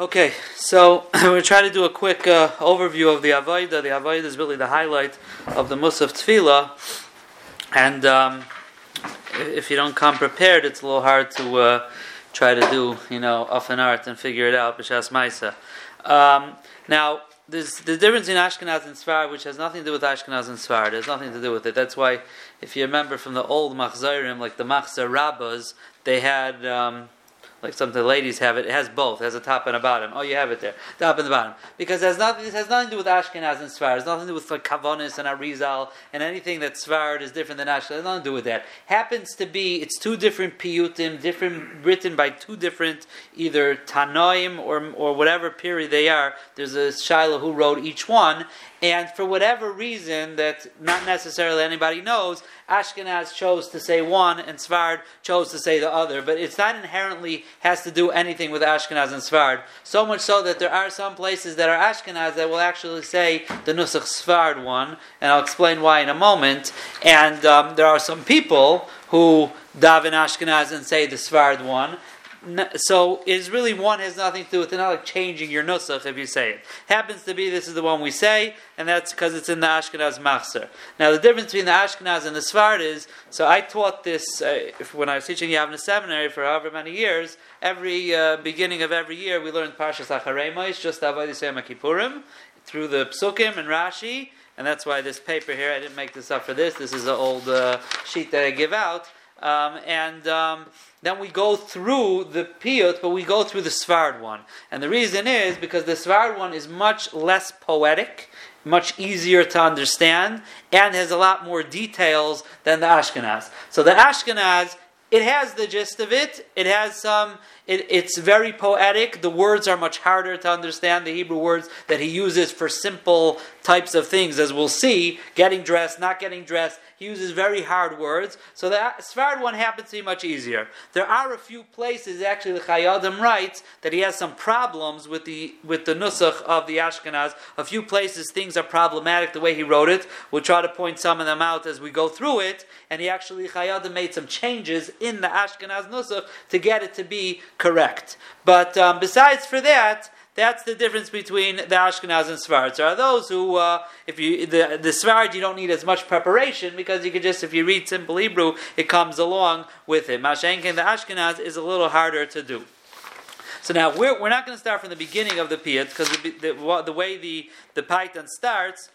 Okay, so we're trying to try to do a quick uh, overview of the Avodah. The Avodah is really the highlight of the Musaf Tefillah, and um, if you don't come prepared, it's a little hard to uh, try to do, you know, off an art and figure it out. B'shas Maisa. Um, now, there's the difference in Ashkenaz and Sfar, which has nothing to do with Ashkenaz and Sfar. There's nothing to do with it. That's why, if you remember from the old Machzorim, like the Machzor Rabbas, they had. Um, like some of the ladies have it. It has both. It has a top and a bottom. Oh, you have it there, top and the bottom. Because it has nothing. This has nothing to do with Ashkenaz and Sfard. It has nothing to do with like Kavonis and Arizal and anything that Sfard is different than Ashkenaz. It has nothing to do with that. Happens to be it's two different piyutim, different written by two different either Tanoim or or whatever period they are. There's a Shiloh who wrote each one, and for whatever reason that not necessarily anybody knows, Ashkenaz chose to say one and Svard chose to say the other. But it's not inherently has to do anything with Ashkenaz and Svard. So much so that there are some places that are Ashkenaz that will actually say the Nusach Svard one, and I'll explain why in a moment. And um, there are some people who daven Ashkenaz and say the Svard one so it's really one has nothing to do with it, not like changing your nusach if you say it. Happens to be this is the one we say, and that's because it's in the Ashkenaz Machzer. Now the difference between the Ashkenaz and the Sfard is, so I taught this uh, when I was teaching Yavna seminary for however many years. Every uh, beginning of every year we learned Parshas Acharei just Avodah Kippurim through the Psukim and Rashi, and that's why this paper here I didn't make this up for this. This is an old uh, sheet that I give out, um, and. Um, then we go through the piyut, but we go through the svard one. And the reason is because the svard one is much less poetic, much easier to understand, and has a lot more details than the Ashkenaz. So the Ashkenaz, it has the gist of it. It has some. It, it's very poetic. The words are much harder to understand. The Hebrew words that he uses for simple types of things, as we'll see, getting dressed, not getting dressed, he uses very hard words. So the Sfard one happens to be much easier. There are a few places, actually, the Chayei Adam writes that he has some problems with the with the Nusach of the Ashkenaz. A few places things are problematic the way he wrote it. We'll try to point some of them out as we go through it. And he actually, Chayei Adam made some changes in the Ashkenaz Nusach to get it to be correct. But um, besides for that, that's the difference between the Ashkenaz and Sfarad. There are those who, uh, if you the the Sfarad, you don't need as much preparation because you could just, if you read simple Hebrew, it comes along with it. Mashenkin, the Ashkenaz is a little harder to do. So now we're, we're not going to start from the beginning of the piyut because the, the, the, way the the piyut starts,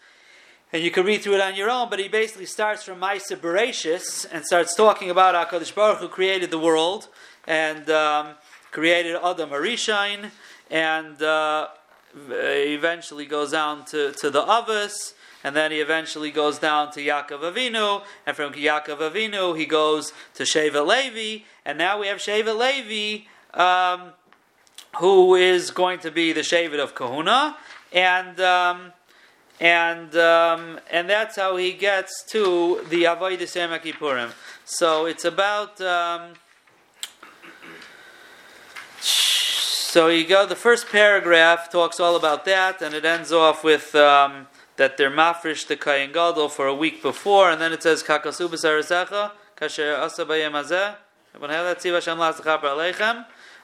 and you can read through it on your own. But he basically starts from Maisa Bereshis and starts talking about Hakadosh Baruch who created the world and um, created Adam Arishain and uh, eventually goes down to, to the Avos, and then he eventually goes down to Yaakov Avinu, and from Yaakov Avinu he goes to Sheva Levi, and now we have Sheva Levi, um, who is going to be the Shevet of Kahuna, and um, and um, and that's how he gets to the Avodah Kippurim. So it's about. So you go. The first paragraph talks all about that, and it ends off with um, that they're mafresh the kayin gadol for a week before, and then it says kakasu b'sarasecha kasher asa bayemazeh.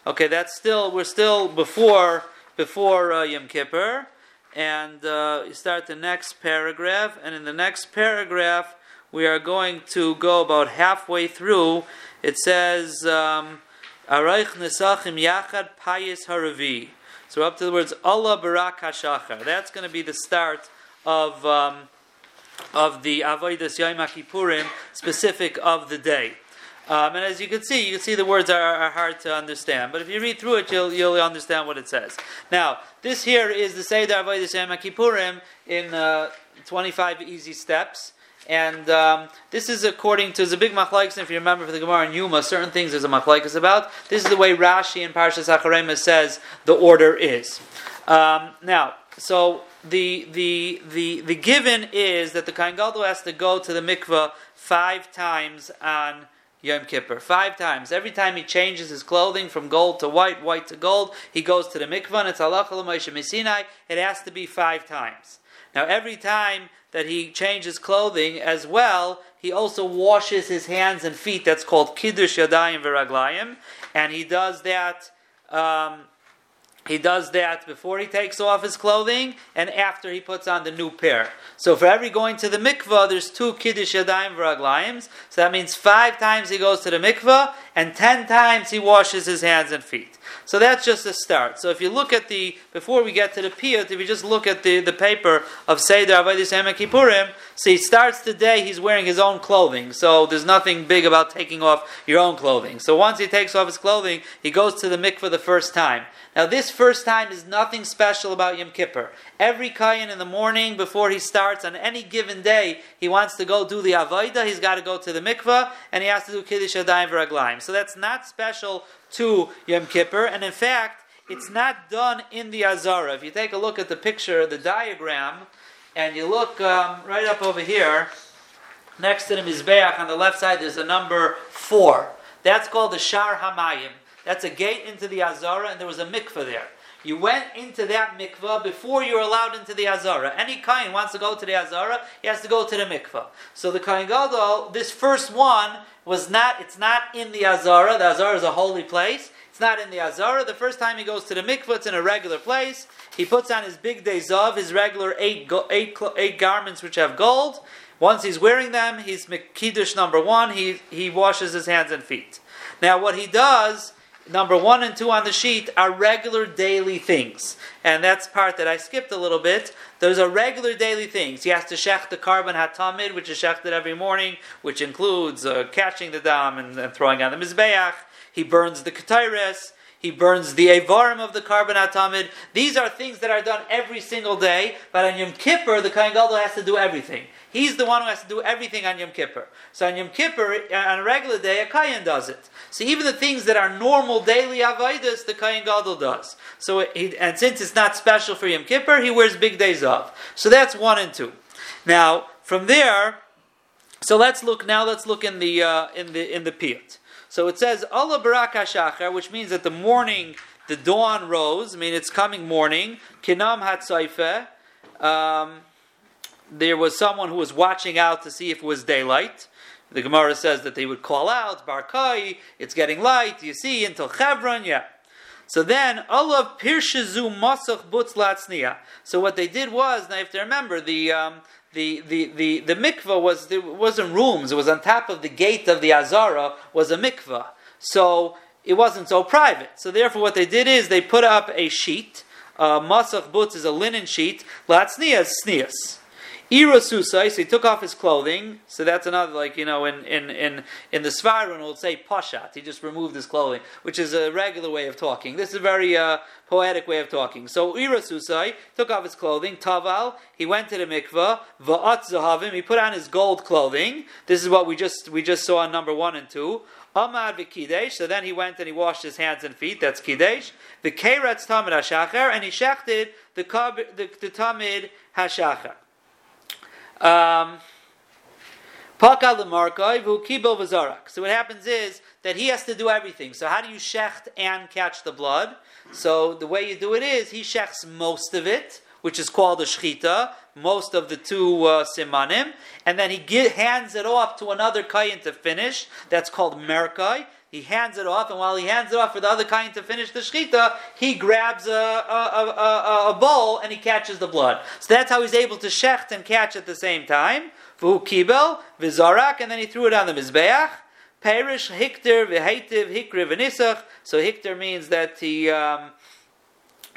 Okay, that's still we're still before before uh, Yom Kippur, and uh, you start the next paragraph, and in the next paragraph we are going to go about halfway through. It says. Um, Araich nesachim yachad payis haravi. So up to the words Allah barak hashachar. That's going to be the start of um, of the avodas Yom Kippurim, specific of the day. Um, and as you can see, you can see the words are, are, hard to understand. But if you read through it, you'll, you'll understand what it says. Now, this here is the Seder Avodah Yom Kippurim in uh, 25 easy steps. And um, this is according to, there's a big machlaikas, if you remember for the Gemara and Yuma, certain things there's a machlaikas about. This is the way Rashi in Parshas Acharema says the order is. Um, now, so the, the, the, the given is that the Kohen has to go to the mikveh five times on Yom Kippur. Five times. Every time he changes his clothing from gold to white, white to gold, he goes to the mikveh, and it's halacha It has to be five times. Now, every time that he changes clothing as well, he also washes his hands and feet. That's called kiddush yadayim v'raglayim, and he does that. Um, he does that before he takes off his clothing and after he puts on the new pair. So for every going to the mikvah, there's two kiddush yadayim v'raglayim. So that means five times he goes to the mikvah and ten times he washes his hands and feet. So that's just a start. So if you look at the, before we get to the piyut, if you just look at the, the paper of Seder Avodah Hashem Kippurim, so he starts the day, he's wearing his own clothing. So there's nothing big about taking off your own clothing. So once he takes off his clothing, he goes to the mikvah the first time. Now, this first time is nothing special about Yom Kippur. Every Kayan in the morning before he starts on any given day, he wants to go do the Avodah, he's got to go to the mikvah, and he has to do Kiddush Adayim V'Raglaim. So that's not special to Yom Kippur, and in fact, it's not done in the Azara. If you take a look at the picture, the diagram, and you look um, right up over here, next to the Mizbeach on the left side, there's a number four. That's called the Shar Hamayim. That's a gate into the Azara, and there was a mikveh there. You went into that mikveh before you were allowed into the Azara. Any Kain wants to go to the Azara, he has to go to the mikveh. So the Kain Gadol, this first one was not, it's not in the Azara. The Azara is a holy place. It's not in the Azara. The first time he goes to the mikveh, it's in a regular place. He puts on his big days of his regular eight, eight, eight garments which have gold. Once he's wearing them, he's Kiddush number one. He, he washes his hands and feet. Now, what he does number one and two on the sheet are regular daily things. And that's part that I skipped a little bit. Those are regular daily things. He has to shech the korban hatamid, which is shechted every morning, which includes uh, catching the dam and, and, throwing on the mizbeach. He burns the ketires. He burns the avarim of the korban hatamid. These are things that are done every single day. But on Yom Kippur, the Kohen Gadol has to do everything. He's the one who has to do everything on Yom Kippur. So on Yom Kippur, on a regular day, a Kayan does it. So even the things that are normal daily avodas, the Kayan Gadol does. So he, and since it's not special for Yom Kippur, he wears big days off. So that's one and two. Now from there, so let's look now. Let's look in the uh, in the in the piyut. So it says Allah Barak Hashachar, which means that the morning, the dawn rose. I mean, it's coming morning. Kinam Hatzaife. Um, there was someone who was watching out to see if it was daylight. The Gemara says that they would call out, Barkai, it's getting light, you see, until Chevron, yeah. So then, Allah pirshazu masach butz So what they did was, now you remember, the, um, the, the, the, the mikvah was, there wasn't rooms, it was on top of the gate of the Azara, was a mikvah. So it wasn't so private. So therefore what they did is they put up a sheet, uh, masach butz is a linen sheet, latznias, snias. Irasusai, so he took off his clothing. So that's another, like, you know, in, in, in, in the Svarun, we'll say Pashat. He just removed his clothing, which is a regular way of talking. This is a very uh, poetic way of talking. So Irasusai took off his clothing. Taval, he went to the mikvah. Va'at Zahavim, he put on his gold clothing. This is what we just, we just saw in number one and two. Amad v'kidesh. So then he went and he washed his hands and feet. That's kidesh. The keretz tamid hashachar, and he shechted the, the, the tamid hashachar. Um, so what happens is that he has to do everything. So how do you shecht and catch the blood? So the way you do it is he shechts most of it, which is called a shchita, most of the two uh, simanim, and then he get, hands it off to another kayin to finish. That's called merkai. He hands it off, and while he hands it off for the other kayin to finish the shchita, he grabs a, a, a, a, bowl and he catches the blood. So that's how he's able to shecht and catch at the same time. V'hu kibel, v'zarak, and then he threw it on the mizbeach. Perish, hikter, v'heitiv, hikri, v'nisach. So hikter means that he... Um,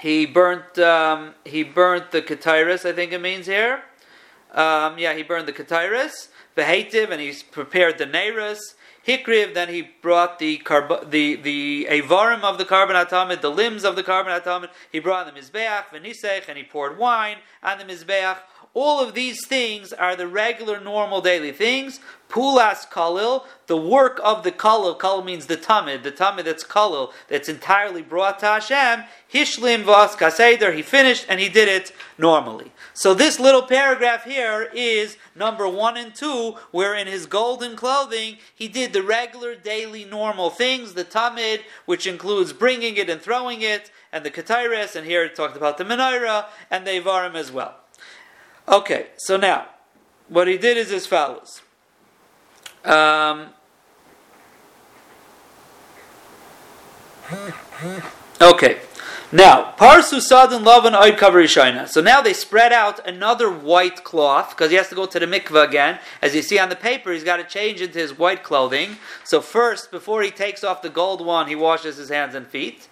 he burnt um, he burnt the katiris, I think it means here. Um, yeah, he burned the katiris, the hativ, and he prepared the neiris. Hikriv, then he brought the carb- the the avarim of the korban atomid, the limbs of the korban atomid. He brought the mizbeach, v'nisech, and he poured wine on the mizbeach. All of these things are the regular, normal daily things. Pulas kalil, the work of the kalil. Kalil means the tamid, the tamid that's kalil, that's entirely brought to Hashem. Hishlim vas kaseder. He finished and he did it normally. So this little paragraph here is number one and two, where in his golden clothing he did the regular, daily, normal things. The tamid, which includes bringing it and throwing it, and the kataires, and here it talked about the menorah and the ivarim as well. Okay, so now, what he did is as follows. Um, okay, Now, Parsu Sadin Lavan Oid Kavarishina. So now they spread out another white cloth because he has to go to the mikveh again. As you see on the paper, he's got to change into his white clothing. So first, before he takes off the gold one, he washes his hands and feet.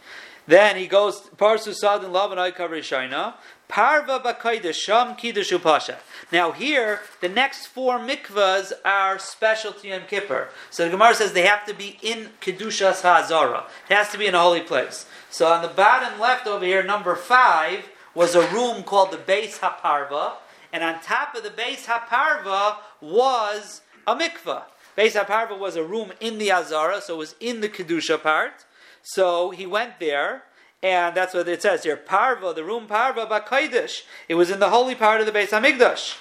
Then he goes Parsu Sadin Lavan Oid Kavarishina. Parva Bakaidah Sham Kiddush Upasha. Now here, the next four mikvahs are special to Yom Kippur. So the Gemara says they have to be in Kedushas Ha'azara. It has to be in a holy place. So on the bottom left over here, number five, was a room called the Beis HaParva. And on top of the Beis HaParva was a mikvah. Beis HaParva was a room in the Azara, so it was in the Kedusha part. So he went there, and that's what it says here. Parva, the room Parva Bakaidish. It was in the holy part of the Beis Hamikdash.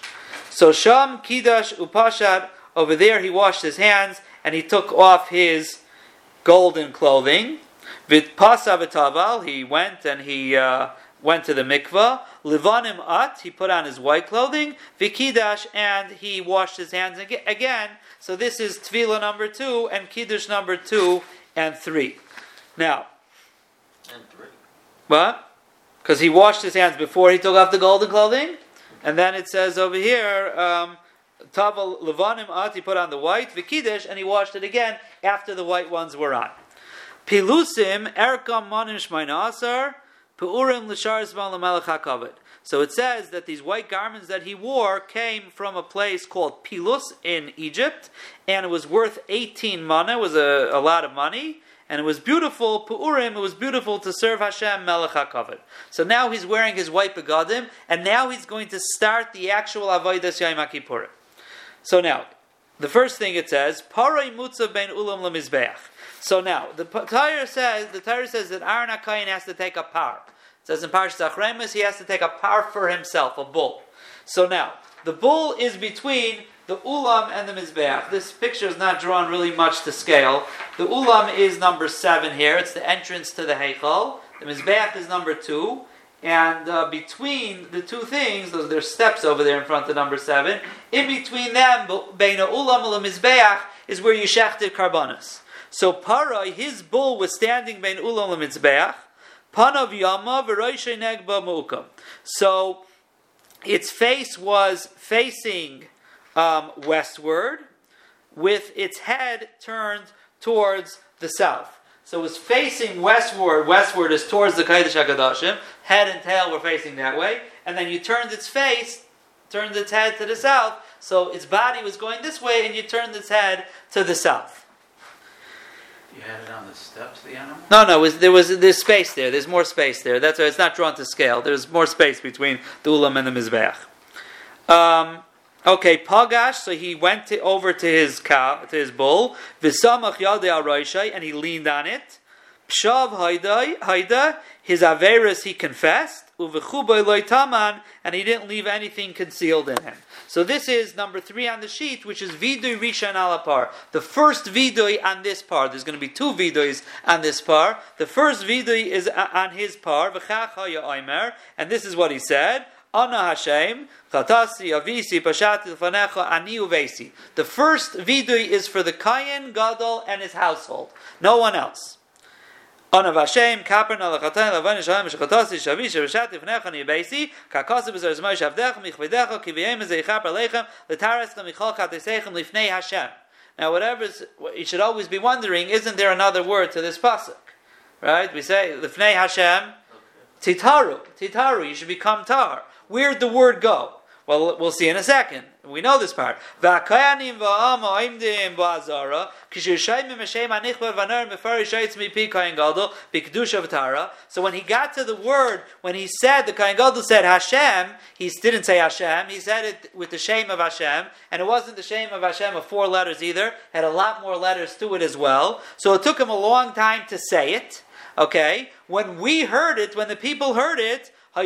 So Sham Kidash Upashad, over there he washed his hands and he took off his golden clothing. Vit Pasavitaval, he went and he uh, went to the mikvah. Livanim at, he put on his white clothing. Vikidash, and he washed his hands again. So this is Tvila number two and Kiddush number two and three. Now. What? Because he washed his hands before he took off the golden clothing. And then it says over here, um, Taval Levanim At, he put on the white, Vikidish, and he washed it again after the white ones were on. Pilusim, Erkam Manim Shmainasar, Pu'urim L'shar Zman L'melech HaKavod. So it says that these white garments that he wore came from a place called Pilus in Egypt, and it was worth 18 mana, was a, a lot of money, and it was beautiful, Pu'urim, it was beautiful to serve Hashem Melech HaKavod. So now he's wearing his white begadim, and now he's going to start the actual Avodah Yom HaKippurim. So now, the first thing it says, Paroi Mutzav Ben Ulam Lemizbeach. So now, the Torah says the Torah says that Aaron Akayin has to take a par. It says in Parshas Achremus he has to take a par for himself, a bull. So now, the bull is between the ulam and the mizbeach. This picture is not drawn really much to scale. The ulam is number seven here. It's the entrance to the heichal. The mizbeach is number two. And uh, between the two things, those there's steps over there in front of number seven. In between them, beina ulam and mizbeach is where you shechted karbanos. So Parai, his bull was standing bein ulam and mizbeach. Panav yama v'roishay negba. So its face was facing um, westward, with its head turned towards the south. So it was facing westward. Westward is towards the Kodesh HaKadoshim. Head and tail were facing that way. And then you turned its face, turned its head to the south. So its body was going this way, and you turned its head to the south. You had it on the steps, the animal? No, no. Was, there was there's space there. There's more space there. That's why it's not drawn to scale. There's more space between the ulam and the mizbeach. Um, Okay, Pagash, so he went to, over to his cow, to his bull, V'samach yadei and he leaned on it. Pshav haida, his averas he confessed, uvechubay loitaman, and he didn't leave anything concealed in him. So this is number three on the sheet, which is vidui rishan alapar. The first vidui on this par. There's going to be two viduis on this par. The first vidui is uh, on his par, v'chach and this is what he said. Ana Hashem, Chatasi, Avisi, Pashati, Fanecha, Ani Uvesi. The first vidui is for the Kayan, Gadol, and his household. No one else. Ana Hashem, Kapern, Alachatan, Lavan, Shalem, Shachatasi, Shavish, Pashati, Fanecha, Ani Uvesi, Kakasi, Bezar, Zmai, Shavdech, Michvedecha, Kiviyem, Zeichap, Alechem, Letaras, Michal, Chatesechem, Lifnei Hashem. Now, whatever you should always be wondering, isn't there another word to this pasuk? Right? We say, Lifnei Hashem, Titaru, Titaru, you should become tar. Where'd the word go? Well, we'll see in a second. We know this part. So when he got to the word, when he said, the Kohen Gadol said Hashem, he didn't say Hashem, he said it with the shame of Hashem, and it wasn't the shame of Hashem of four letters either, it had a lot more letters to it as well. So it took him a long time to say it. Okay? When we heard it, when the people heard it, so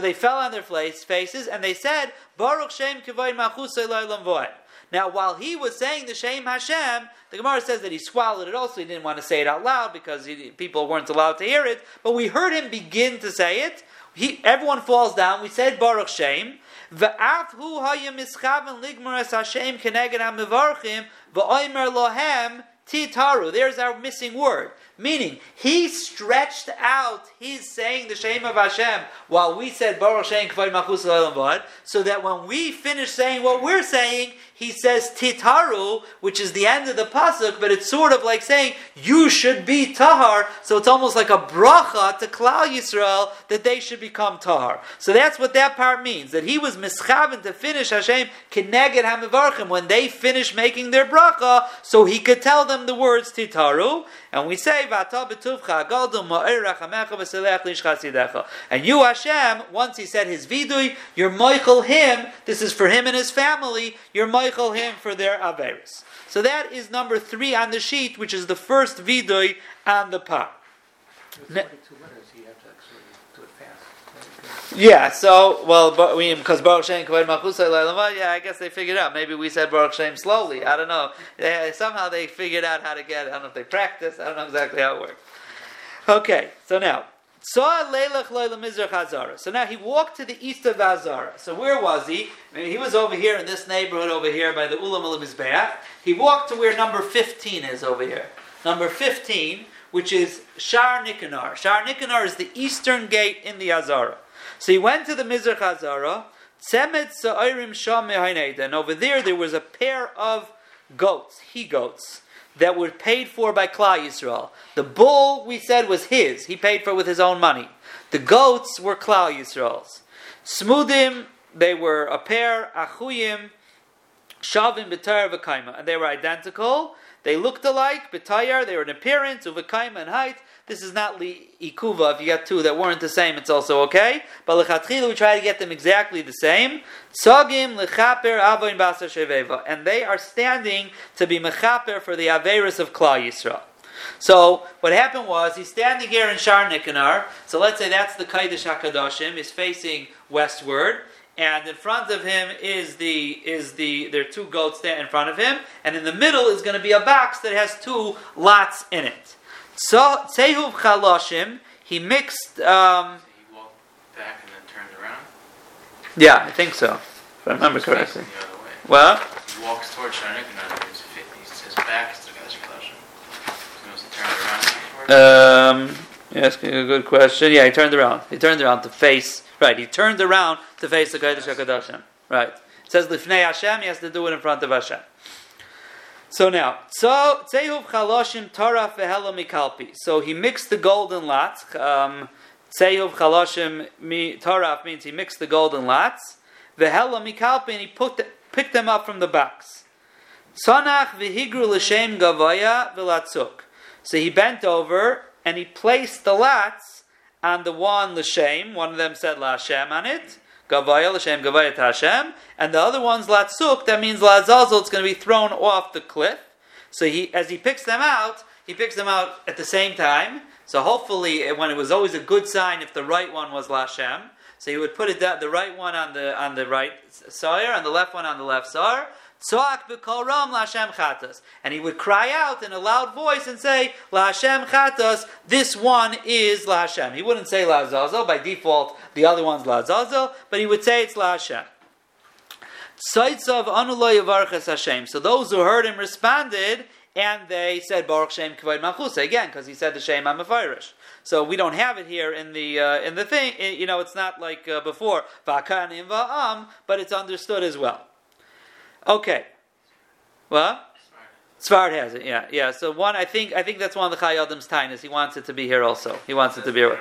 they fell on their faces and they said, Baruch Shem Now, while he was saying the Shem Hashem, the Gemara says that he swallowed it also. He didn't want to say it out loud because he, people weren't allowed to hear it. But we heard him begin to say it. He, everyone falls down. We said Baruch Shem. Titaru. There's our missing word. Meaning, he stretched out his saying the Shem of Hashem while we said Baruch Shem Kvod Machus so that when we finish saying what we're saying, he says Titaru, which is the end of the pasuk, but it's sort of like saying you should be tahar. So it's almost like a bracha to Klal Yisrael that they should become tahar. So that's what that part means. That he was mischaven to finish Hashem kineged hamivarchim when they finish making their bracha, so he could tell them the words Titaru. And we say, and you, Hashem, once he said his vidui, you're Michael him, this is for him and his family, you're Him for their Averis. So that is number three on the sheet, which is the first vidui on the pa. Yeah, so well, but we because Baruch Shem Kavod yeah, I guess they figured out. Maybe we said Baruch Shem slowly. I don't know. They, somehow they figured out how to get it. I don't know if they practiced. I don't know exactly how it works. Okay, so now So now he walked to the east of Azara. So where was he? I mean, he was over here in this neighborhood over here by the Ulam al. He walked to where number fifteen is over here. Number fifteen, which is Shar Nikanor. Shar Nikanor is the eastern gate in the Azara. So he went to the Mizrach Hazara, Tzemet Sa'irim Sham and over there there was a pair of goats, he goats, that were paid for by Klal Yisrael. The bull, we said, was his. He paid for with his own money. The goats were Klal Yisrael's. Smudim, they were a pair, Achuyim, Shavim, B'tar, V'kaima. And they were identical. They looked alike, B'tayar, they were in appearance, Uv'kaima and height. This is not li ikuva. If you got two that weren't the same, it's also okay. But lechatchila, we try to get them exactly the same. Tzagim lechaper avoin basa sheveva, and they are standing to be mechaper for the averis of Klal Yisrael. So what happened was he's standing here in Shar Nikanor. So let's say that's the Kaidish Hakadoshim. He's facing westward, and in front of him is the is the there are two goats there in front of him, and in the middle is going to be a box that has two lots in it. So Tzehuv Chaloshim, he mixed. Um, he walked back and then turned around. Yeah, I think so. If I remember correctly. The other way. Well. He walks towards Shanik and then his, his back is to Gash Chaloshim. So he must have turned around. Um, you're asking a good question. Yeah, he turned around. He turned around to face. Right, he turned around to face the Kodesh HaKadoshim. Right. It says Lifnei Hashem, he has to do it in front of Hashem. So now, so chaloshim taraf vehela mikalpi. So he mixed the golden lots. Um, tzehuv chaloshim mi taraf means he mixed the golden lots. Vehela mikalpi, and he put the, picked them up from the box. Sanach vihigru l'shem gavaya v'latzuk. So he bent over and he placed the lots on the one l'shem. One of them said la Hashem on it. Gavaya l'shem gavaya Hashem, and the other one's latzuk. That means lazazel. It's going to be thrown off the cliff. So he, as he picks them out, he picks them out at the same time. So hopefully, eh, when it was always a good sign if the right one was Lashem. So he would put it the right one on the on the right sire, and the left one on the left sire. And he would cry out in a loud voice and say, Lashem chatas, this one is Lashem. He wouldn't say Lazazel, by default the other one's Lazazel, but he would say it's Lashem. So those who heard him responded, and they said Baruch Shem Kavod Malchus again because he said the Shem Amafirish. So we don't have it here in the uh, in the thing. You know, it's not like uh, before Vakanim Va'am, but it's understood as well. Okay. What? Svard has it, yeah, yeah. So one, I think, I think that's one of the Chayei Adam's tainas. He wants it to be here also. He wants it to be here.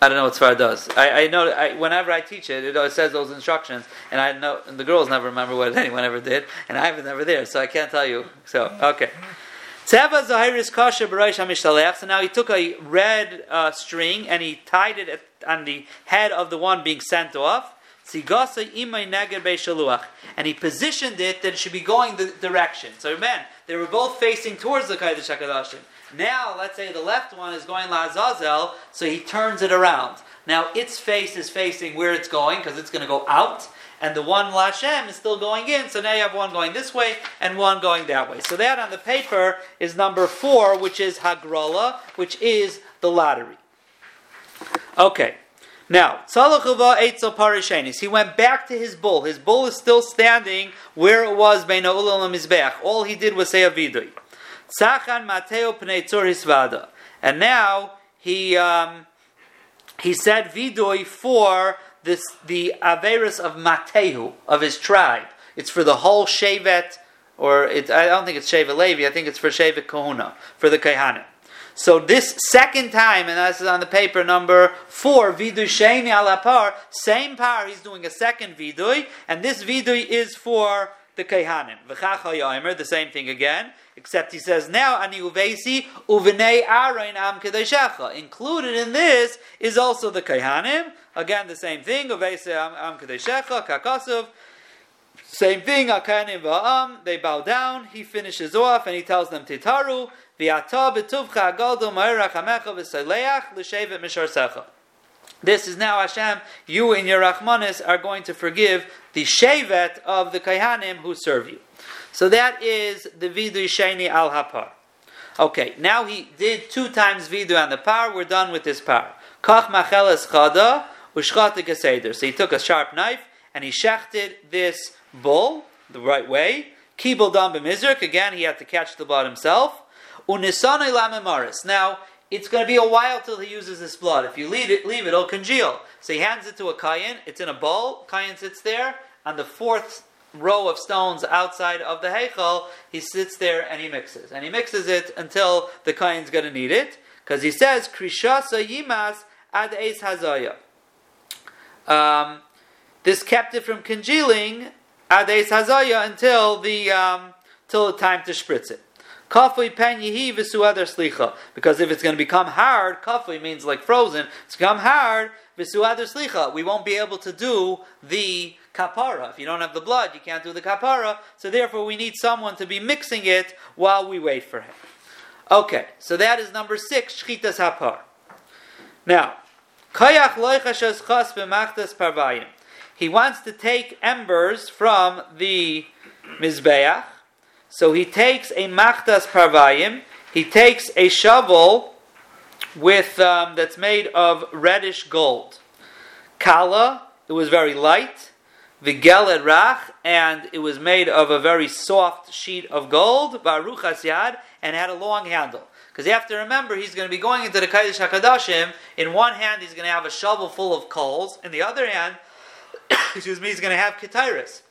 I don't know what Svard does. I, I know I, whenever I teach it, it says those instructions, and I know and the girls never remember what anyone ever did, and I was never there, so I can't tell you. So okay. Tzeva Zahiris Kasha B'Rosh So now he took a red uh, string and he tied it at, on the head of the one being sent off. And he positioned it that it should be going the direction. So man, they were both facing towards the Kaidish HaKadoshim. Now, let's say the left one is going Lazazel, so he turns it around. Now, its face is facing where it's going, because it's going to go out, and the one Lashem is still going in, so now you have one going this way and one going that way. So that on the paper is number four, which is Hagrola, which is the lottery. Okay. Now, Tzalachuva Eitzel Parishenis. He went back to his bull. His bull is still standing where it was Beina Ulam Mizbeach. All he did was say a vidui. Tzachan Mateo Pnei Tzur Hisvada. And now he um, he said vidui for this the Averis of Matehu, of his tribe. It's for the whole Shevet, or it, I don't think it's Shevet Levi, I think it's for Shevet Kahuna, for the Kaihanim. So this second time, and this is on the paper number four, vidui sheni al par, same par, he's doing a second vidui, and this vidui is for the Kaihanim. The same thing again, except he says now ani uvesi uvenei arain am kedeshecha. Included in this is also the Kaihanim. Again, the same thing. Uvesi am kedeshecha kakasuv. Same thing. Akanim va'am. They bow down. He finishes off and he tells them titaru. This is now Hashem. You and your Rahmanis are going to forgive the shevet of the Kaihanim who serve you. So that is the vidu sheni al hapar. Okay, now he did two times vidu on the par. We're done with this par. Kach macheles chada So he took a sharp knife and he shechted this bull the right way. Kibel dam b'mizruk. Again, he had to catch the blood himself. Unisane lamemaris. Now, it's going to be a while till he uses this blood. If you leave it, leave it, it'll congeal. So he hands it to a kayan. It's in a bowl. Kayan sits there on the fourth row of stones outside of the heichal. He sits there and he mixes, and he mixes it until the kayan's going to need it, because he says krishasa yimas ad eis hazaya. Um, this kept it from congealing ad eis hazaya until the um, till the time to spritz it. Kafui pen yihi v'suadar slicha. Because if it's going to become hard, kafui means like frozen. It's become hard v'suadar slicha. We won't be able to do the kapara. If you don't have the blood, you can't do the kapara. So therefore, we need someone to be mixing it while we wait for him. Okay, so that is number six, shchitas hapar. Now, kayach loichashas chas b'machtas parvayim. He wants to take embers from the mizbeach so he takes a machtas parvayim, he takes a shovel with um, that's made of reddish gold. Kala, it was very light. Vigel rach, and it was made of a very soft sheet of gold. Baruch yad, and had a long handle. Because you have to remember, he's going to be going into the Kaidish HaKadoshim. In one hand, he's going to have a shovel full of coals. In the other hand, excuse me, he's going to have ketiris.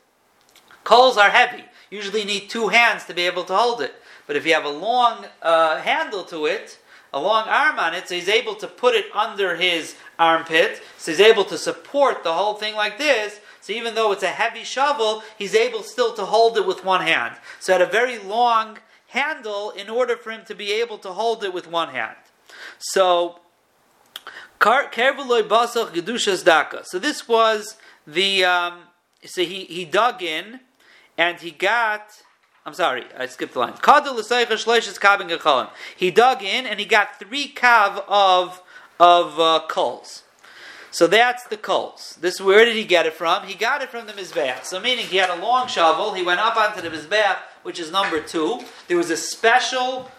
Coals are heavy usually need two hands to be able to hold it. But if you have a long uh, handle to it, a long arm on it, so he's able to put it under his armpit, so he's able to support the whole thing like this. So even though it's a heavy shovel, he's able still to hold it with one hand. So at a very long handle in order for him to be able to hold it with one hand. So. So this was the um, so he, he dug in and he got. I'm sorry, I skipped the line. He dug in and he got three kav of of uh, coals. So that's the coals. This where did he get it from? He got it from the mizbeach. So meaning he had a long shovel. He went up onto the mizbeach, which is number two. There was a special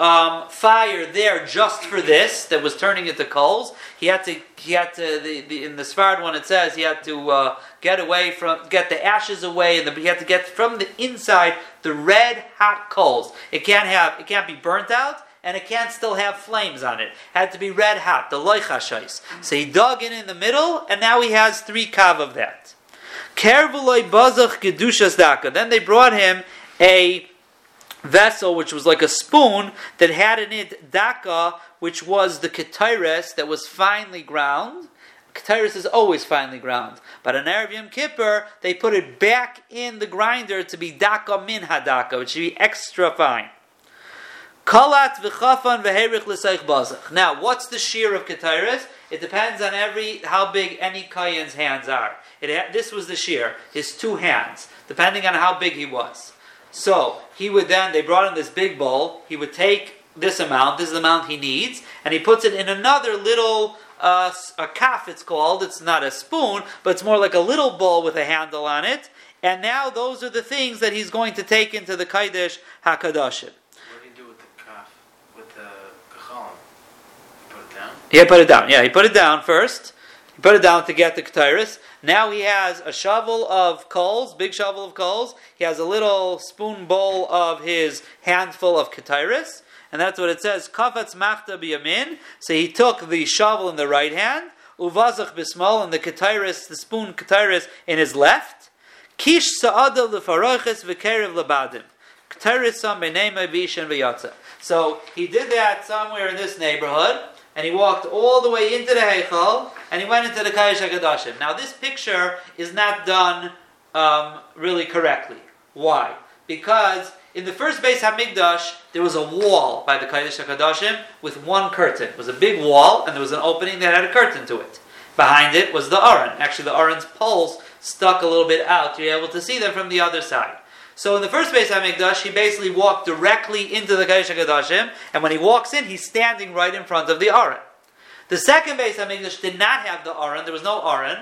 um, fire there just for this that was turning into coals. He had to. He had to. The, the, in the Sfard one, it says he had to uh, get away from, get the ashes away, and the, he had to get from the inside the red hot coals. It can't have. It can't be burnt out. And it can't still have flames on it. had to be red hot, the loichashais. So he dug in in the middle, and now he has three kav of that. Then they brought him a vessel, which was like a spoon, that had in it daka, which was the ketires that was finely ground. Ketires is always finely ground. But on Erev Yom Kippur, they put it back in the grinder to be daka min hadaka, which should be extra fine. Kalat v'chafan v'herich l'seich bazach. Now, what's the shear of ketires? It depends on every how big any kayan's hands are. It, this was the shear, his two hands, depending on how big he was. So he would then, they brought him this big bowl. He would take this amount, this is the amount he needs, and he puts it in another little uh, a calf. It's called. It's not a spoon, but it's more like a little bowl with a handle on it. And now those are the things that he's going to take into the Kaidish Hakadashim. What did he do with the calf, with the kachalim? Put it down. Yeah, he put it down. Yeah, he put it down first. He put it down to get the ketairis. Now he has a shovel of coals, big shovel of coals. He has a little spoon bowl of his handful of ketairis. And that's what it says. Kafatz machta biyamin. So he took the shovel in the right hand, uvazach bismal, and the ketairis, the spoon ketairis in his left. Kish sa'ada lefaroches v'kerev labadim. Ketairis sam v'ishen v'yatza. So he did that somewhere in this neighborhood, and he walked all the way into the Heichal, and he went into the Kayish HaKadoshim. Now this picture is not done um, really correctly. Why? Because in the first Beis Hamikdash, there was a wall by the Kadosh HaKadoshim with one curtain. It was a big wall, and there was an opening that had a curtain to it. Behind it was the Aron. Actually, the Aron's poles stuck a little bit out. You're able to see them from the other side. So in the first Beis Hamikdash, he basically walked directly into the Kadosh HaKadoshim, and when he walks in, he's standing right in front of the Aron. The second Beis Hamikdash did not have the Aron. There was no Aron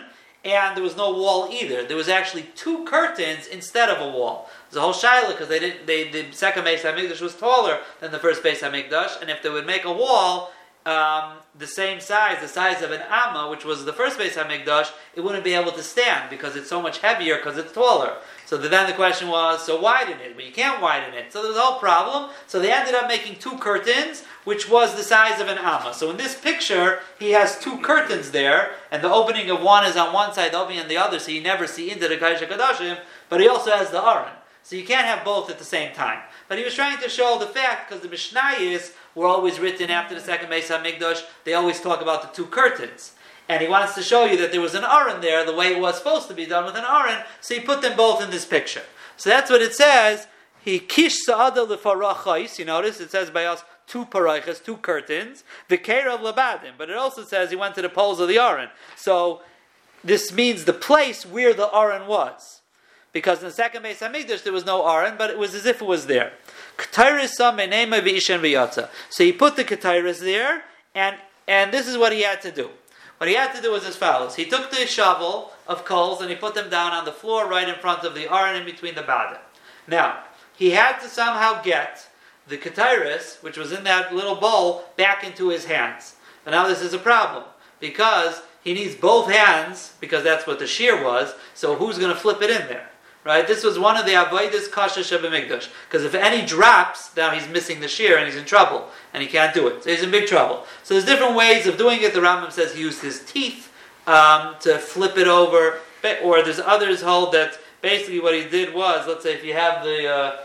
and there was no wall either. There was actually two curtains instead of a wall. There's a whole shaila because they didn't. They, the second Beis Hamikdash was taller than the first Beis Hamikdash, and if they would make a wall um, the same size, the size of an amma, which was the first Beis Hamikdash, it wouldn't be able to stand because it's so much heavier because it's taller. So then the question was, so widen it? But you can't widen it. So there was a whole problem. So they ended up making two curtains, which was the size of an amma. So in this picture, he has two curtains there, and the opening of one is on one side, the opening on the other, so you never see into the Kaisha Kadashim, but he also has the Aron. So you can't have both at the same time. But he was trying to show the fact, because the Mishnayos were always written after the second Mesa Migdosh, they always talk about the two curtains. And he wants to show you that there was an Aron there, the way it was supposed to be done with an Aron, so he put them both in this picture. So that's what it says. He kish sa'ada lefarachais, you notice it says by us two paraichas, two curtains, the care of labadim. But it also says he went to the poles of the Aron. So this means the place where the Aron was. Because in the second Beis Hamikdash there was no Aron, but it was as if it was there. So he put the Ketairis there, and, and this is what he had to do. What he had to do was as follows. He took the shovel of coals and he put them down on the floor right in front of the Aron in between the Badim. Now, he had to somehow get the Ketairis, which was in that little bowl, back into his hands. But now this is a problem because he needs both hands because that's what the shear was. So who's going to flip it in there? Right? This was one of the avodas kasha shabamigdash. Because if any drops, now he's missing the shear and he's in trouble and he can't do it. So he's in big trouble. So there's different ways of doing it. The Rambam says he used his teeth um, to flip it over, or there's others hold that basically what he did was, let's say if you have the uh,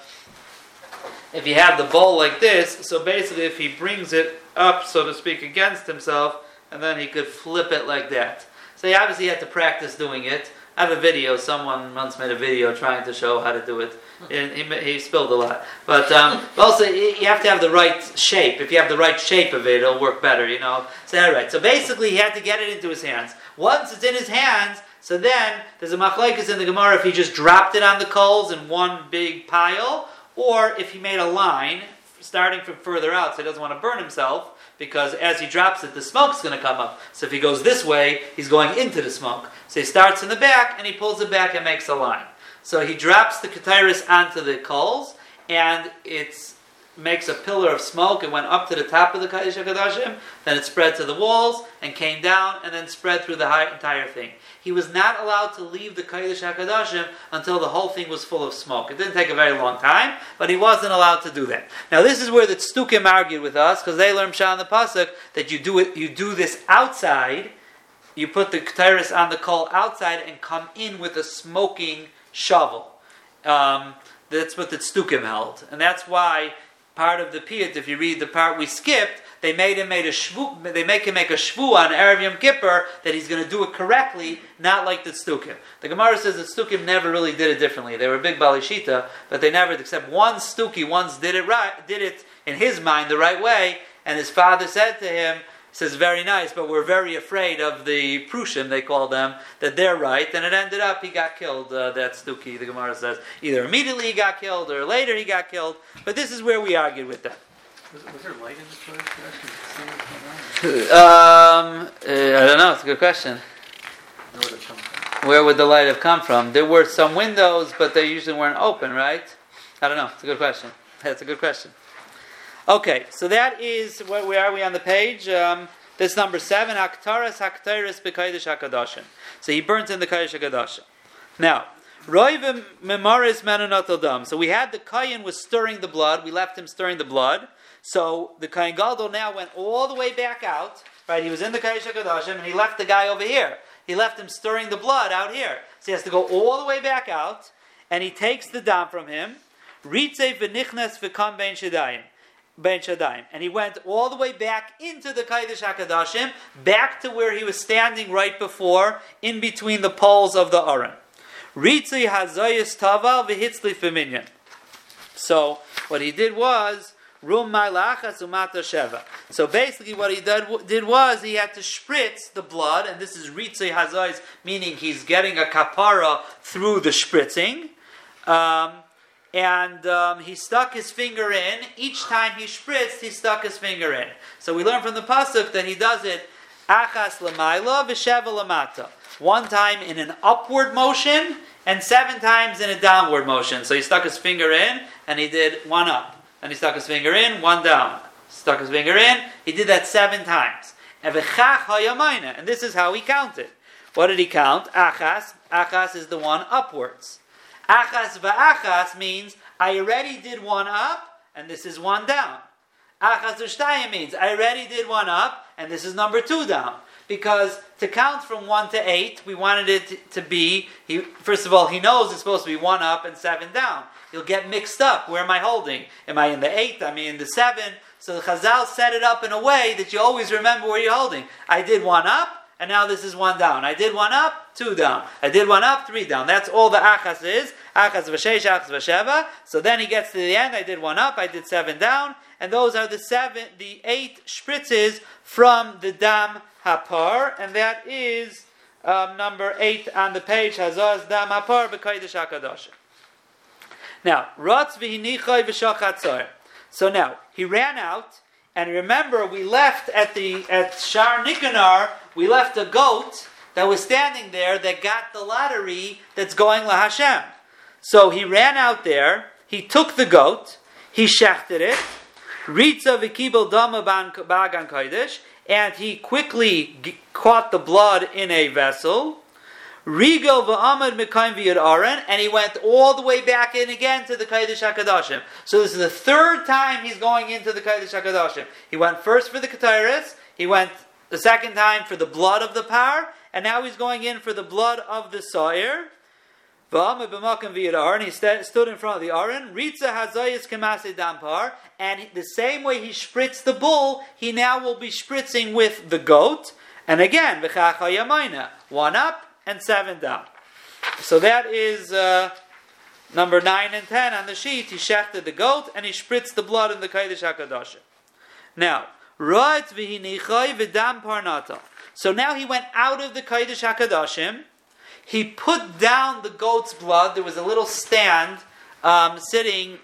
if you have the bowl like this, so basically if he brings it up, so to speak, against himself, and then he could flip it like that. So he obviously had to practice doing it. I have a video. Someone once made a video trying to show how to do it. And he, he spilled a lot. But um, also, you have to have the right shape. If you have the right shape of it, it'll work better, you know. So, all right. So basically, he had to get it into his hands. Once it's in his hands, so then there's a machlekes in the Gemara if he just dropped it on the coals in one big pile, or if he made a line starting from further out, so he doesn't want to burn himself because as he drops it, the smoke's going to come up. So if he goes this way, he's going into the smoke. So he starts in the back and he pulls it back and makes a line. So he drops the katiris onto the coals and it's makes a pillar of smoke. It went up to the top of the Kaddish HaKadoshim, then it spread to the walls and came down and then spread through the entire thing. He was not allowed to leave the Kaddish HaKadoshim until the whole thing was full of smoke. It didn't take a very long time, but he wasn't allowed to do that. Now this is where the Tztukim argued with us, because they learned Shah the Pasuk that you do it, you do this outside, you put the Ketairis on the coal outside and come in with a smoking shovel. Um, that's what the Tztukim held. And that's why part of the Piyut, if you read the part we skipped, they made him made a shvu, they make him make a shvu on Erev Yom Kippur that he's going to do it correctly, not like the Stukim. The Gemara says that Stukim never really did it differently. They were big balishita, but they never, except one Stuki once did it right, did it in his mind the right way, and his father said to him, says very nice, but we're very afraid of the Prushim, they call them, that they're right, and it ended up he got killed, uh, that Stuki, the Gemara says. Either immediately he got killed or later he got killed, but this is where we argued with them. Was, was there light in the place? Um, uh, I don't know, it's a good question. Where would it come from? Where would the light have come from? There were some windows, but they usually weren't open, right? I don't know, it's a good question. That's a good question. Okay, so that is where, where are we on the page? Um, This number seven, Aktaras Haktaris B'Kaidish HaKadoshim. So he burnt in the Kaidish HaKadoshim. Now, Roivim Memoris Menonot Dam. So we had the Kayan was stirring the blood. We left him stirring the blood. So the Kayan Gadol now went all the way back out. Right, he was in the Kaidish HaKadoshim and he left the guy over here. He left him stirring the blood out here. So he has to go all the way back out and he takes the dam from him. Ritze v'nichnes v'kam ben shadayim. Ben Shadaim. And he went all the way back into the Kodesh HaKadoshim, back to where he was standing right before, in between the poles of the Aron. Ritzi. So, what he did was, Sheva. So basically, what he did, did was he had to spritz the blood, and this is Ritzi Hazayis, meaning he's getting a kapara through the spritzing. Um, and um, he stuck his finger in. Each time he spritzed, he stuck his finger in. So we learn from the pasuk that he does it achas lamaila v'sheva lamata. One time in an upward motion and seven times in a downward motion. So he stuck his finger in and he did one up. And he stuck his finger in, one down. Stuck his finger in. He did that seven times. And this is how he counted. What did he count? Achas. Achas is the one upwards. Achas va'achas means I already did one up and this is one down. Achas v'shtayim means I already did one up and this is number two down. Because to count from one to eight, we wanted it to be, he, first of all, he knows it's supposed to be one up and seven down. He'll get mixed up. Where am I holding? Am I in the eight? Am I in the seven? So the Chazal set it up in a way that you always remember where you're holding. I did one up, and now this is one down. I did one up, two down. I did one up, three down. That's all the achas is. Achas v'sheish, achas v'sheva. So then he gets to the end. I did one up, I did seven down, and those are the seven, the eight spritzes from the dam hapar, and that is um, number eight on the page. Hazaz dam hapar b'kodesh hakadosh. Now, rotz v'hinichoy v'shachat So now he ran out. And remember, we left at the at Shar Nikanor, we left a goat that was standing there that got the lottery that's going La Hashem. So he ran out there, he took the goat, he shechted it, bagan kodesh, and he quickly g- caught the blood in a vessel. Regal v'amad mekayim v'yad and he went all the way back in again to the Kodesh HaKadoshim. So this is the third time he's going into the Kodesh HaKadoshim. He went first for the Kataris, he went the second time for the blood of the par, and now he's going in for the blood of the Sa'ir. And he stood in front of the Aron. Ritza hazayis dampar. And the same way he spritzed the bull, he now will be spritzing with the goat. And again, one up and seven down. So that is uh, number nine and ten on the sheet. He shechted the goat and he spritzed the blood in the Kodesh HaKadosh. Now, right v'dam parnata. So now he went out of the Kodesh HaKadoshim he put down the goat's blood. There was a little stand um, sitting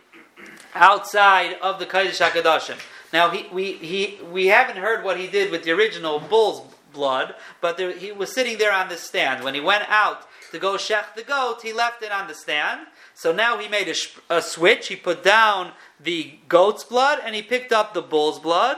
outside of the Kodesh HaKadoshim. Now, he, we, he, we haven't heard what he did with the original bull's blood, but there, he was sitting there on the stand. When he went out to go shech the goat, he left it on the stand. So now he made a, a switch. He put down the goat's blood and he picked up the bull's blood.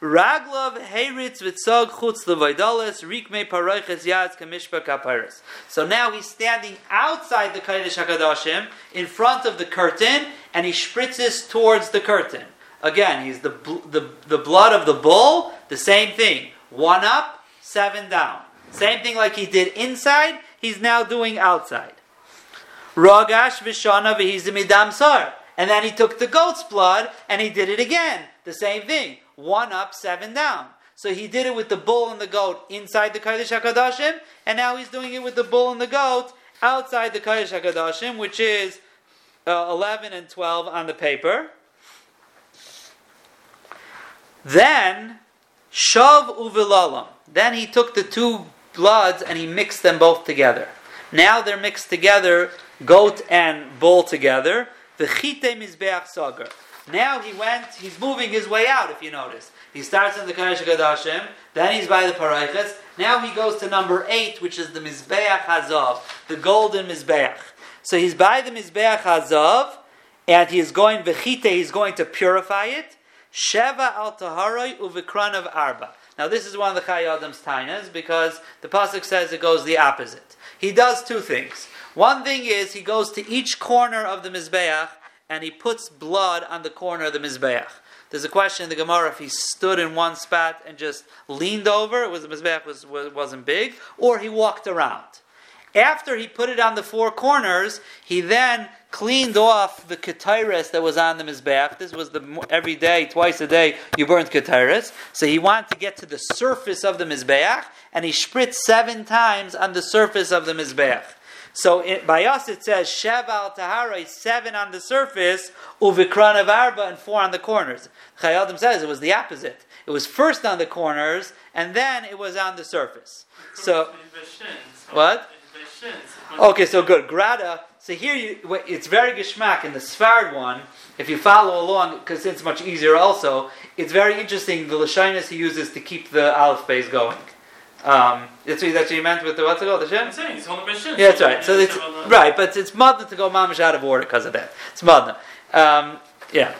Raglav Heiritz Vitzog Chutz Levaidalis Rikme Paroiches Kamishpa Kaparis. So now he's standing outside the Kodesh HaKadoshim in front of the curtain and he spritzes towards the curtain. Again, he's the, the, the blood of the bull, the same thing. One up, seven down. Same thing like he did inside, he's now doing outside. Ragash Vishana Vihizimidam Sar. And then he took the goat's blood and he did it again. The same thing one up, seven down. So he did it with the bull and the goat inside the Kodesh HaKadoshim, and now he's doing it with the bull and the goat outside the Kodesh HaKadoshim, which is uh, 11 and 12 on the paper. Then, Shav Uvilalam. Then he took the two bloods and he mixed them both together. Now they're mixed together, goat and bull together. The Chite Mizbeach Sagar. Now he went, he's moving his way out, if you notice. He starts in the Kodesh Gadashim, then he's by the Paraichas. Now he goes to number eight, which is the Mizbeach Hazav, the golden Mizbeach. So he's by the Mizbeach Hazav, and he is going, Vechite, he's going to purify it. Sheva al taharoi uvikranav arba. Now this is one of the Chayei Adam's tainas because the pasuk says it goes the opposite. He does two things. One thing is he goes to each corner of the mizbeach and he puts blood on the corner of the mizbeach. There's a question in the Gemara if he stood in one spot and just leaned over, it was the mizbeach was, was wasn't big, or he walked around. After he put it on the four corners, he then cleaned off the katiris that was on the mizbeach. This was the every day, twice a day, you burned katiris. So he wanted to get to the surface of the mizbeach, and he spritzed seven times on the surface of the mizbeach. So it, by us it says Sheval Tahara, seven on the surface, Uvikran of Arba, and four on the corners. Chayei Adam says it was the opposite. It was first on the corners, and then it was on the surface. So, what? Okay, so good. Grada. So here you, it's very geschmack in the Sfard one. If you follow along, because it's much easier also, it's very interesting the Lashinus he uses to keep the Aleph base going. Um, that's what, you meant with the what's it called? The shin? I'm saying it's on the shin. Yeah, that's right. So it's right, but it's madna to go mamish out of order because of that. It's madna. Um, yeah.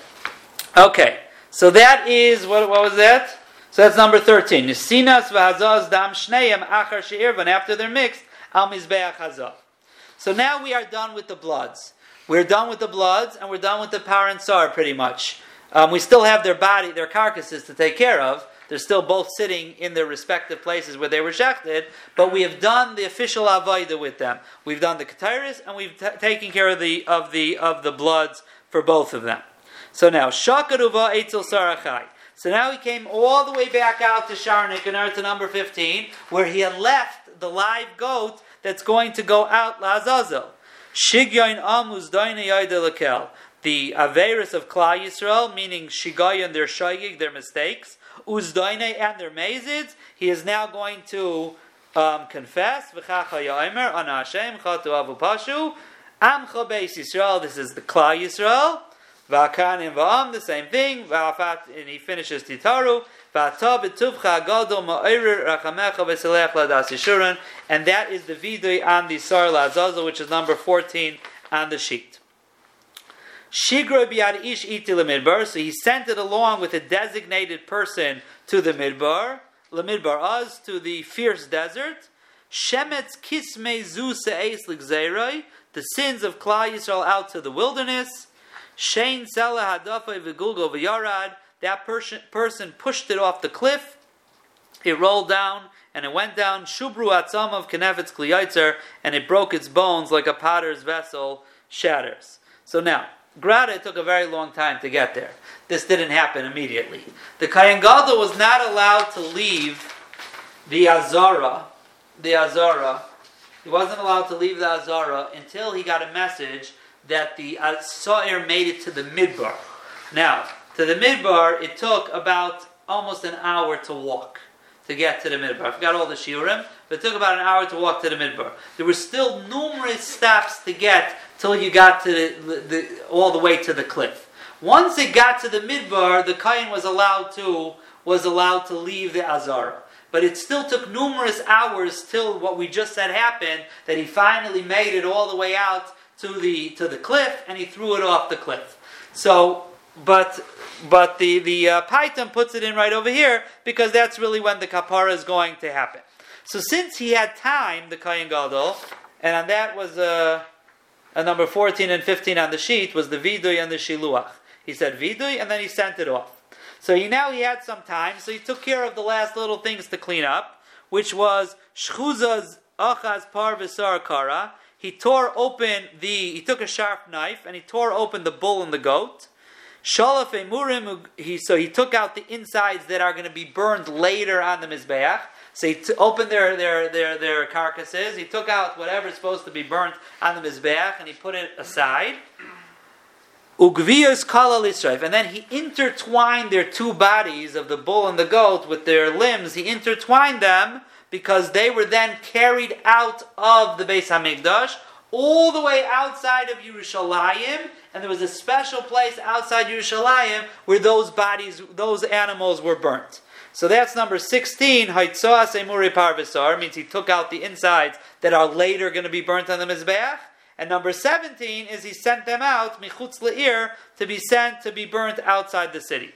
Okay. So that is what? What was that? So that's number thirteen. V'hazaz dam shneim achar she'irvan. After they're mixed, al mizbeach hazah. So now we are done with the bloods. We're done with the bloods, and we're done with the parent pretty much. Um, we still have their body, their carcasses to take care of. They're still both sitting in their respective places where they were shechted, but we have done the official avodah with them. We've done the kataris, and we've t- taken care of the of the of the bloods for both of them. So now shakaruva etzel sarachai. So now he came all the way back out to Sharnik to number 15, where he had left the live goat that's going to go out Lazazel. Shigyoin amuz lakel. The Averis of Klal Yisrael, meaning Shigayon, their Shagig, their mistakes, Uzdaine and their Mazids, he is now going to um, confess, V'chacha on Hashem, Chatu Avu Pashu, Amcha Beis Yisrael, this is the Klal Yisrael, V'akanim V'am, the same thing, V'afat, and he finishes Titaru, V'ata b'tuvcha gadol ma'orir rachamecha v'selech ladas and that is the vidui on the Sar Lazazel, which is number 14 on the sheet. Shigra biad ish iti lemidbar. So he sent it along with a designated person to the midbar, lemidbar az, to the fierce desert. Shemetz kisme zu se'es l'gzeiroi. The sins of Klal Yisrael out to the wilderness. Shein sela hadafa v'gulgo v'yarad. That person, person pushed it off the cliff. It rolled down and it went down. Shubru atzam of kenefetz kliyitzer, and it broke its bones like a potter's vessel shatters. So now, Grada took a very long time to get there. This didn't happen immediately. The Kayan Gadol was not allowed to leave the Azara, the Azara. He wasn't allowed to leave the Azara until he got a message that the Sa'ir made it to the Midbar. Now, to the Midbar, it took about almost an hour to walk to get to the Midbar. I forgot all the Shiurim, but it took about an hour to walk to the Midbar. There were still numerous steps to get till you got to the, the, all the way to the cliff. Once it got to the midbar, the kain was allowed to was allowed to leave the azara. But it still took numerous hours till what we just said happened. That he finally made it all the way out to the to the cliff, and he threw it off the cliff. So, but but the the uh, paytan puts it in right over here because that's really when the kapara is going to happen. So since he had time, the kain gadol, and that was uh, and number 14 and 15 on the sheet was the vidui and the shiluach. He said vidui and then he sent it off. So he now he had some time, so he took care of the last little things to clean up, which was shchuzas achaz par kara. He tore open the, he took a sharp knife and he tore open the bull and the goat. Shalaf emurim, he, so he took out the insides that are going to be burned later on the mizbeach. So he t- opened their, their, their, their carcasses, he took out whatever's supposed to be burnt on the Mizbeach, and he put it aside. Ugvias kala lisraif. And then he intertwined their two bodies of the bull and the goat with their limbs. He intertwined them because they were then carried out of the Beis Hamikdash all the way outside of Yerushalayim, and there was a special place outside Yerushalayim where those bodies, those animals were burnt. So that's number 16. Haitzoa Semuri Parvisar means he took out the insides that are later going to be burnt on the Mizbeach. And number 17 is he sent them out, Michutz Le'ir, to be sent to be burnt outside the city.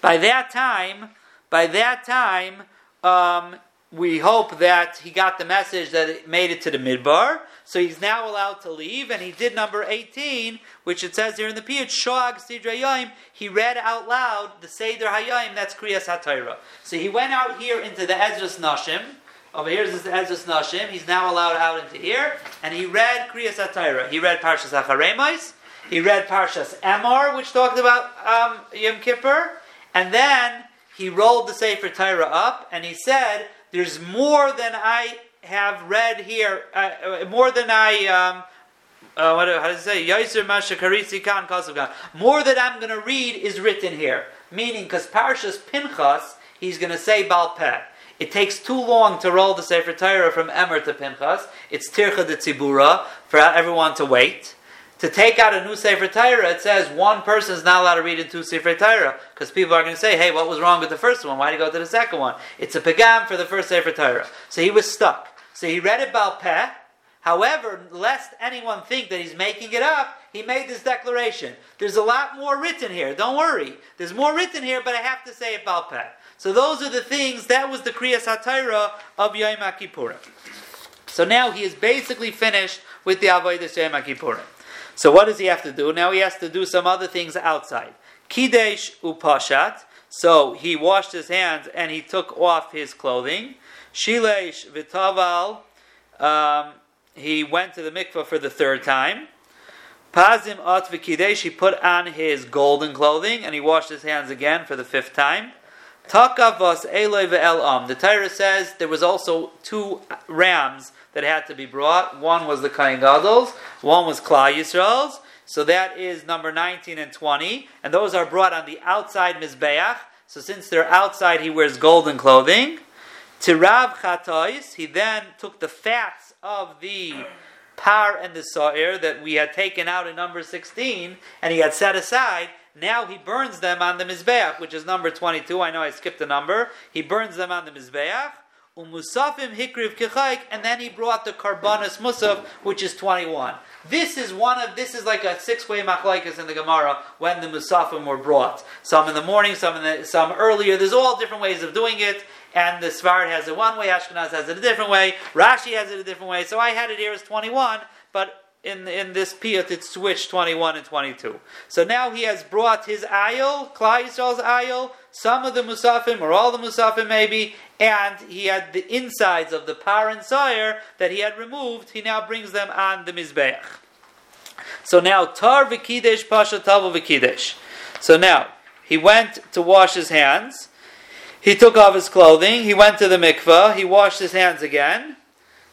By that time, by that time, um, we hope that he got the message that it made it to the midbar. So he's now allowed to leave, and he did number 18, which it says here in the Piyut, Shoag Sidra Yom, he read out loud the Seder Hayayim, that's Kriyas HaTorah. So he went out here into the Ezras Nashim, over here is the Ezras Nashim, he's now allowed out into here, and he read Kriyas HaTorah. He read Parshas Acharemais, he read Parshas Emor, which talked about um, Yom Kippur, and then he rolled the Sefer Torah up, and he said, there's more than I have read here, uh, uh more than I, um, uh, what, how does it say? Yaiser Mashakarisi Khan Kosovgan. More that I'm going to read is written here. Meaning, because Parshas Pinchas, he's going to say Balpeh. It takes too long to roll the Sefer Torah from Emor to Pinchas. It's Tircha de Tzibura for everyone to wait to take out a new Sefer Torah, it says one person is not allowed to read in two Sefer Torah because people are going to say, "Hey, what was wrong with the first one? Why did you go to the second one?" It's a pagam for the first Sefer Torah. So he was stuck. So he read it Balpeh. However, lest anyone think that he's making it up, he made this declaration. There's a lot more written here. Don't worry. There's more written here, but I have to say it Balpeh. So those are the things. That was the Kriyas HaTorah of Yom Kippurim. So now he is basically finished with the Avodah Yom Kippurim. So what does he have to do? Now he has to do some other things outside. Kidesh upashat. So he washed his hands and he took off his clothing. Shilesh vitaval. Um, he went to the mikvah for the third time. Pazim at v'kidesh. He put on his golden clothing and he washed his hands again for the fifth time. Takavas eloi ve'el The Torah says there was also two rams that had to be brought. One was the Kain Gadol's, one was Klal Yisrael's. So that is number 19 and 20. And those are brought on the outside Mizbeach. So since they're outside, he wears golden clothing. Tirav Chatois, he then took the fats of the par and the sa'ir that we had taken out in number 16 and he had set aside. Now he burns them on the Mizbeach, which is number 22. I know I skipped a number. He burns them on the Mizbeach. Umusafim hikriv kichayik, and then he brought the karbanis musaf, which is 21. This is one of this is like a six-way machlaikas in the Gemara when the musafim were brought. Some in the morning, some in the, some earlier. There's all different ways of doing it, and the Svarad has it one way, Ashkenaz has it a different way, Rashi has it a different way. So I had it here as 21, but in in this piyut it's switched 21 and 22. So now he has brought his ayil, Klal Yisrael's ayil, some of the musafim or all the musafim maybe, and he had the insides of the par and sire that he had removed. He now brings them on the mizbeach. So now tar v'kidesh pasha tavu v'kidesh. So now he went to wash his hands. He took off his clothing. He went to the mikveh. He washed his hands again.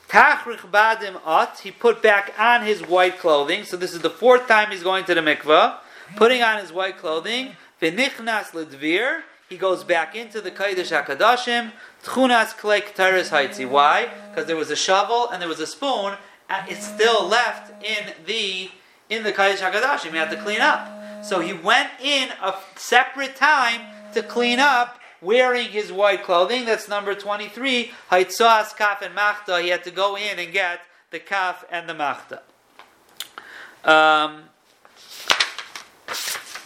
He put back on his white clothing. So this is the fourth time he's going to the mikveh, putting on his white clothing. V'nichnas ledvir. He goes back into the Kodesh HaKadoshim. Tchunas klei k'teres haitzi. Why? Because there was a shovel and there was a spoon, and it's still left in the in the Kodesh HaKadoshim. He had to clean up. So he went in a separate time to clean up wearing his white clothing. That's number 23. Haitzas, kaf, and machta. He had to go in and get the kaf and the machta. Um,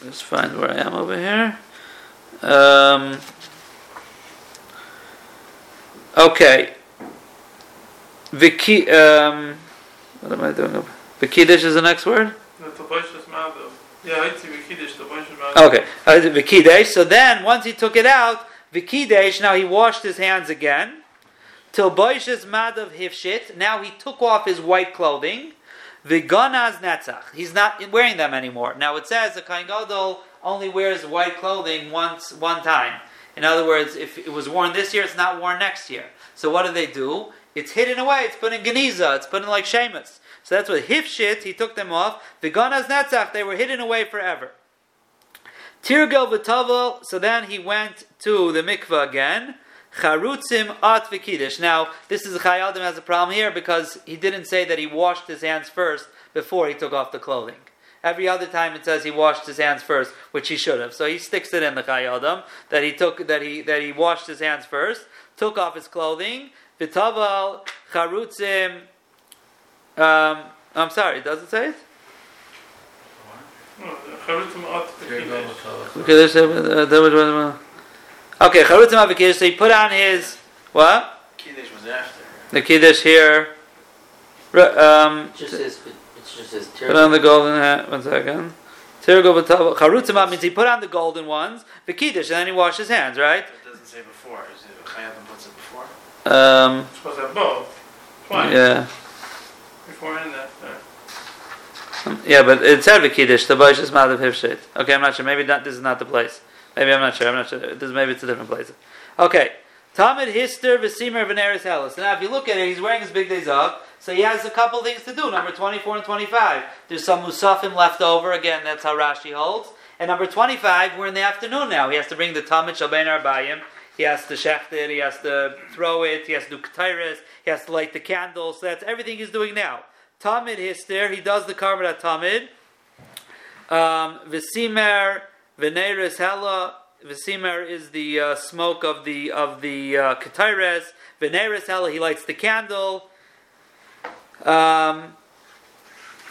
let's find where I am over here. Um, okay. Viki, um, what am I doing? Vikidish is the next word? Okay, Vikidesh. So then, once he took it out, Vikidesh, now he washed his hands again. Till Boish's Madav Hifshit, now he took off his white clothing. Viganaz Netzach, he's not wearing them anymore. Now it says the Kain only wears white clothing once, one time. In other words, if it was worn this year, it's not worn next year. So what do they do? It's hidden away. It's put in Geniza. It's put in like Shemus. So that's what Hifshit, he took them off. Viganaz Netzach, they were hidden away forever. Tirgel v'tavel. So then he went to the mikvah again. Charutzim at v'kiddush. Now this is Chayei Adam has a problem here because he didn't say that he washed his hands first before he took off the clothing. Every other time it says he washed his hands first, which he should have. So he sticks it in the Chayei Adam that he took that he that he washed his hands first, took off his clothing. V'tavel charutzim. Um, I'm sorry, does it say it? No, Charutim Ot Bekidesh. Kiddush, uh, that uh, Okay, Charutim Avikish, so he put on his, what? Kiddush was after. The Kiddush here. Um, It just says, it's just says put on the golden hat, one second. Charutim Av means he put on the golden ones, the Kiddush, and then he washed his hands, right? It doesn't say before. Is it Chayavim puts it before? Um, It's supposed to have both. Twice. yeah. After. Uh, yeah, but it said Vikidish, the Boish is Madav Hivshit. Okay, I'm not sure. Maybe not, this is not the place. Maybe I'm not sure. I'm not sure. This, maybe it's a different place. Okay. Tamid Hister Vesimer Veneris Hellas. Now, if you look at it, he's wearing his big days up, so he has a couple things to do. Number 24 and 25. There's some Musafim left over. Again, that's how Rashi holds. And number 25, we're in the afternoon now. He has to bring the Tamid Shalbein Arbayim. He has to shecht it. He has to throw it. He has to do ketairis. He has to light the candles. So that's everything he's doing now. Tamid Hister, he does the Karmat Tamid. Um, Visimer, Veneris Hella. Visimer is the uh, smoke of the of the uh, Ketires. Veneris Hella, he lights the candle. Um,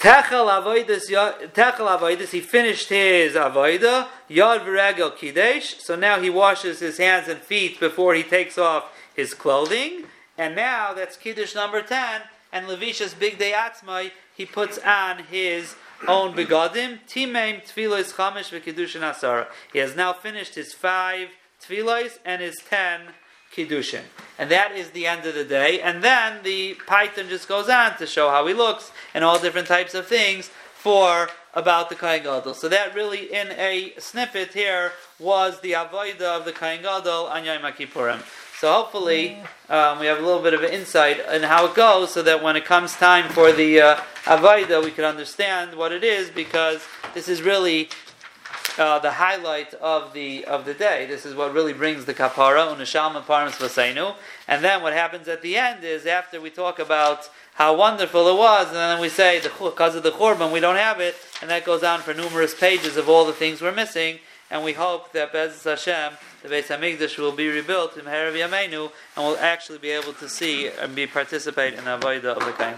Techel avoidus. He finished his avoida. Yad v'regel kidesh. So now he washes his hands and feet before he takes off his clothing. And now that's kiddush number ten. And Levisha's big day atzmai. He puts on his own begadim. Timeim tfilos chamish v'kiddushin asara. He has now finished his five tfilos and his ten kiddushin. And that is the end of the day. And then the paytan just goes on to show how he looks and all different types of things for about the Kohen Gadol. So that really, in a snippet here, was the avoida of the Kohen Gadol on Yom. So hopefully um, we have a little bit of an insight in how it goes, so that when it comes time for the uh, avoida, we can understand what it is, because this is really uh, the highlight of the of the day. This is what really brings the kapara unisham parmas vaseinu. And then what happens at the end is after we talk about how wonderful it was, and then we say the because of the korban we don't have it, and that goes on for numerous pages of all the things we're missing. And we hope that Bez Hashem, the Beis Hamikdash will be rebuilt in Herav Yameinu, and we'll actually be able to see and be participate in avodah of the Kain.